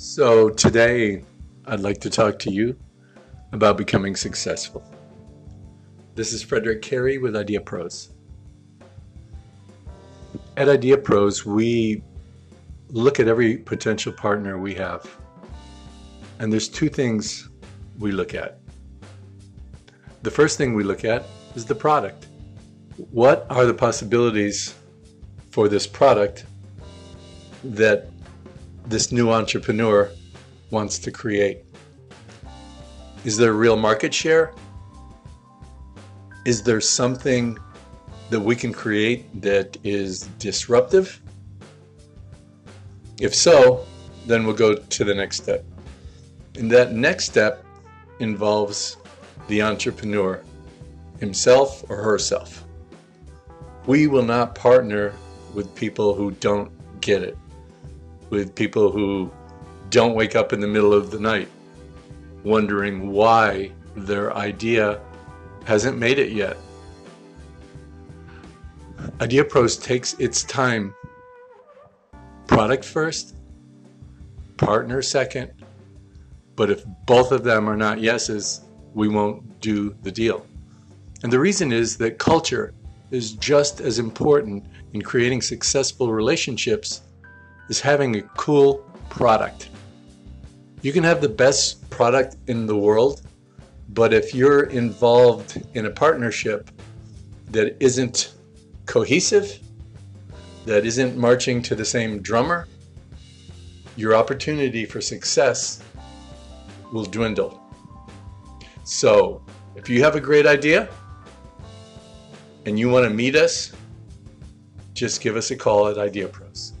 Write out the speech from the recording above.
So, today I'd like to talk to you about becoming successful. This is Frederick Cary with Idea Pros. At Idea Pros, we look at every potential partner we have, and there's two things we look at. The first thing we look at is the product. What are the possibilities for this product that this new entrepreneur wants to create? Is there real market share? Is there something that we can create that is disruptive? If so, then we'll go to the next step. And that next step involves the entrepreneur himself or herself. We will not partner with people who don't get it, with people who don't wake up in the middle of the night wondering why their idea hasn't made it yet. Idea Pros takes its time. Product first, partner second, but if both of them are not yeses, we won't do the deal. And the reason is that culture is just as important in creating successful relationships as having a cool product. You can have the best product in the world, but if you're involved in a partnership that isn't cohesive, that isn't marching to the same drummer, your opportunity for success will dwindle. So, if you have a great idea and you want to meet us, just give us a call at Idea Pros.